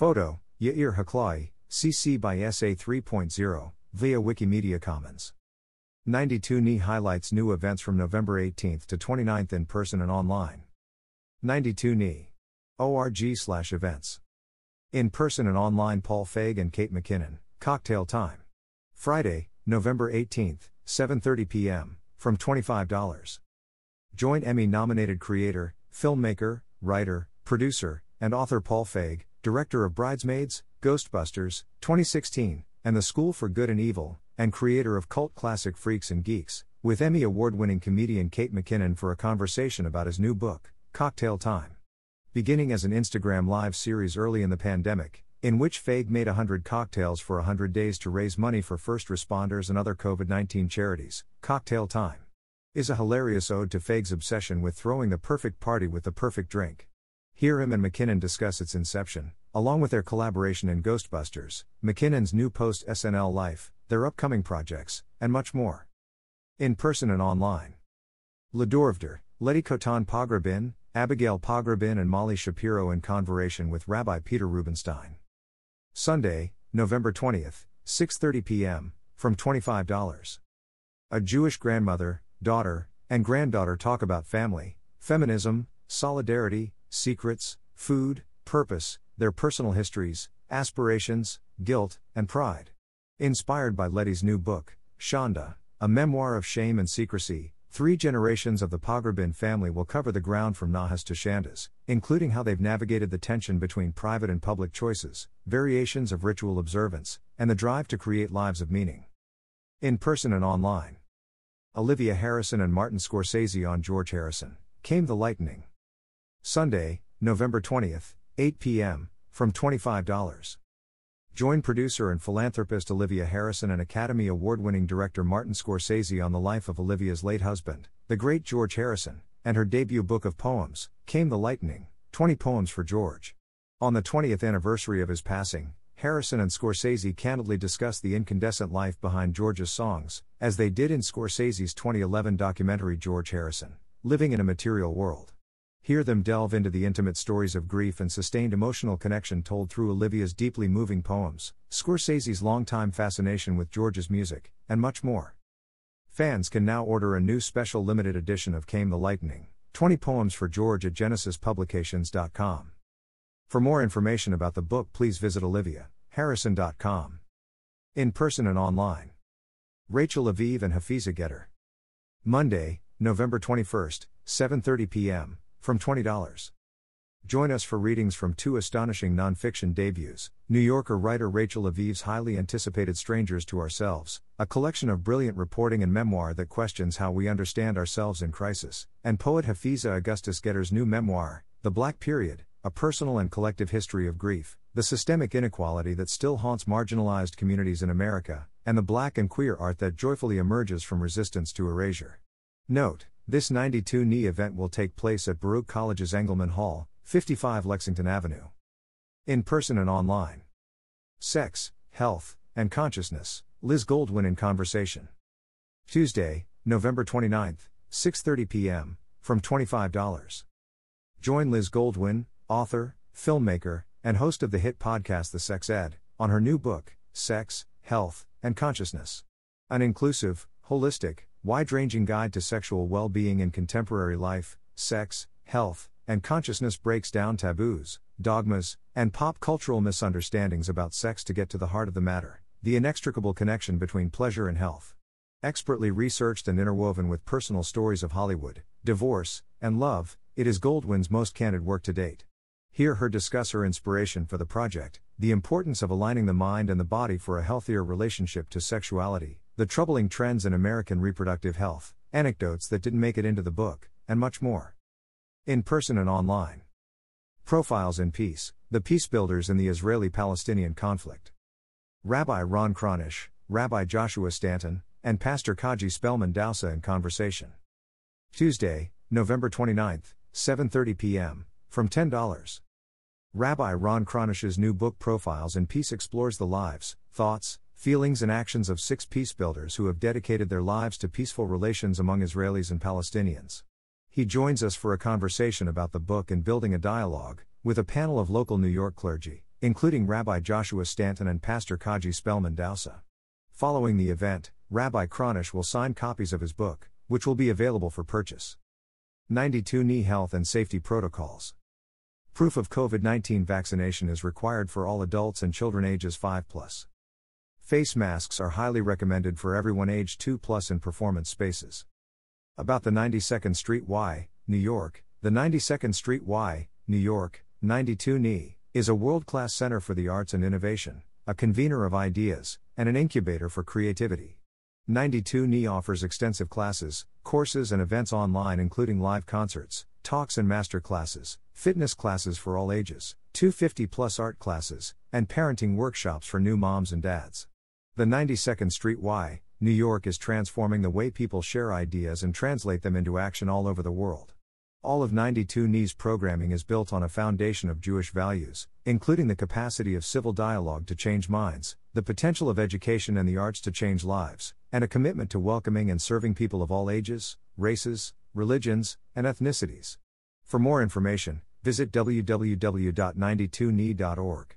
Photo, Yair Haklai, CC by SA 3.0, via Wikimedia Commons. 92NY highlights new events from November 18th to 29th in person and online. 92NY. ORG slash events. In person and online Paul Feig and Kate McKinnon, Cocktail Time. Friday, November 18th, 7:30 p.m. from $25. Join Emmy-nominated creator, filmmaker, writer, producer, and author Paul Feig, director of Bridesmaids, Ghostbusters, 2016, and The School for Good and Evil, and creator of cult classic Freaks and Geeks, with Emmy award winning comedian Kate McKinnon for a conversation about his new book, Cocktail Time. Beginning as an Instagram live series early in the pandemic, in which Feig made 100 cocktails for 100 days to raise money for first responders and other COVID 19 charities, Cocktail Time is a hilarious ode to Feig's obsession with throwing the perfect party with the perfect drink. Hear him and McKinnon discuss its inception, along with their collaboration in Ghostbusters, McKinnon's new post SNL life, their upcoming projects, and much more. In person and online. L'dor V'dor, Letty Cottin Pogrebin, Abigail Pogrebin and Molly Shapiro in conversation with Rabbi Peter Rubinstein. Sunday, November 20th, 6:30 p.m. from $25. A Jewish grandmother, daughter, and granddaughter talk about family, feminism, solidarity, secrets, food, purpose, their personal histories, aspirations, guilt, and pride. Inspired by Letty's new book, Shanda, a memoir of shame and secrecy, three generations of the Pogrebin family will cover the ground from Nachas to Shandas, including how they've navigated the tension between private and public choices, variations of ritual observance, and the drive to create lives of meaning. In person and online. Olivia Harrison and Martin Scorsese on George Harrison, Came the Lightning. Sunday, November 20th, 8 p.m., from $25. Join producer and philanthropist Olivia Harrison and Academy Award winning director Martin Scorsese on the life of Olivia's late husband, the great George Harrison, and her debut book of poems, Came the Lightning 20 Poems for George. On the 20th anniversary of his passing, Harrison and Scorsese candidly discuss the incandescent life behind George's songs, as they did in Scorsese's 2011 documentary George Harrison Living in a Material World. Hear them delve into the intimate stories of grief and sustained emotional connection told through Olivia's deeply moving poems, Scorsese's longtime fascination with George's music, and much more. Fans can now order a new special limited edition of Came the Lightning 20 Poems for George at GenesisPublications.com. For more information about the book, please visit OliviaHarrison.com. In person and online. Rachel Aviv and Hafizah Geter. Monday, November 21st, 7:30 p.m from $20. Join us for readings from two astonishing nonfiction debuts New Yorker writer Rachel Aviv's highly anticipated Strangers to Ourselves, a collection of brilliant reporting and memoir that questions how we understand ourselves in crisis, and poet Hafizah Augustus Geter's new memoir, The Black Period, a personal and collective history of grief, the systemic inequality that still haunts marginalized communities in America, and the black and queer art that joyfully emerges from resistance to erasure. Note this 92NY event will take place at Baruch College's Engelman Hall, 55 Lexington Avenue. In person and online. Sex, Health, and Consciousness, Liz Goldwyn in Conversation. Tuesday, November 29th, 6:30 p.m. from $25. Join Liz Goldwyn, author, filmmaker, and host of the hit podcast The Sex Ed, on her new book, Sex, Health, and Consciousness. An inclusive, holistic, wide ranging guide to sexual well being in contemporary life, sex, health, and consciousness breaks down taboos, dogmas, and pop cultural misunderstandings about sex to get to the heart of the matter the inextricable connection between pleasure and health. Expertly researched and interwoven with personal stories of Hollywood, divorce, and love, it is Goldwyn's most candid work to date. Hear her discuss her inspiration for the project, the importance of aligning the mind and the body for a healthier relationship to sexuality, the troubling trends in American reproductive health, anecdotes that didn't make it into the book, and much more. In person and online. Profiles in Peace The Peace Builders in the Israeli Palestinian Conflict. Rabbi Ron Kronish, Rabbi Joshua Stanton, and Pastor Kaji Spellman Dousa in conversation. Tuesday, November 29th, 7:30 p.m. from $10. Rabbi Ron Kronish's new book Profiles in Peace explores the lives, thoughts, feelings and actions of six peace builders who have dedicated their lives to peaceful relations among Israelis and Palestinians. He joins us for a conversation about the book and building a dialogue, with a panel of local New York clergy, including Rabbi Joshua Stanton and Pastor Kaji Spellman Dousa. Following the event, Rabbi Kronish will sign copies of his book, which will be available for purchase. 92NY Health and Safety Protocols. Proof of COVID 19 vaccination is required for all adults and children ages 5 plus. Face masks are highly recommended for everyone aged 2 plus in performance spaces. About the 92nd Street Y, New York, the 92nd Street Y, New York, 92 NY, is a world class center for the arts and innovation, a convener of ideas, and an incubator for creativity. 92 NY offers extensive classes, courses, and events online, including live concerts, talks and master classes, fitness classes for all ages, 250 plus art classes, and parenting workshops for new moms and dads. The 92nd Street Y, New York is transforming the way people share ideas and translate them into action all over the world. All of 92 NY's programming is built on a foundation of Jewish values, including the capacity of civil dialogue to change minds, the potential of education and the arts to change lives, and a commitment to welcoming and serving people of all ages, races, religions, and ethnicities. For more information, visit www.92ny.org.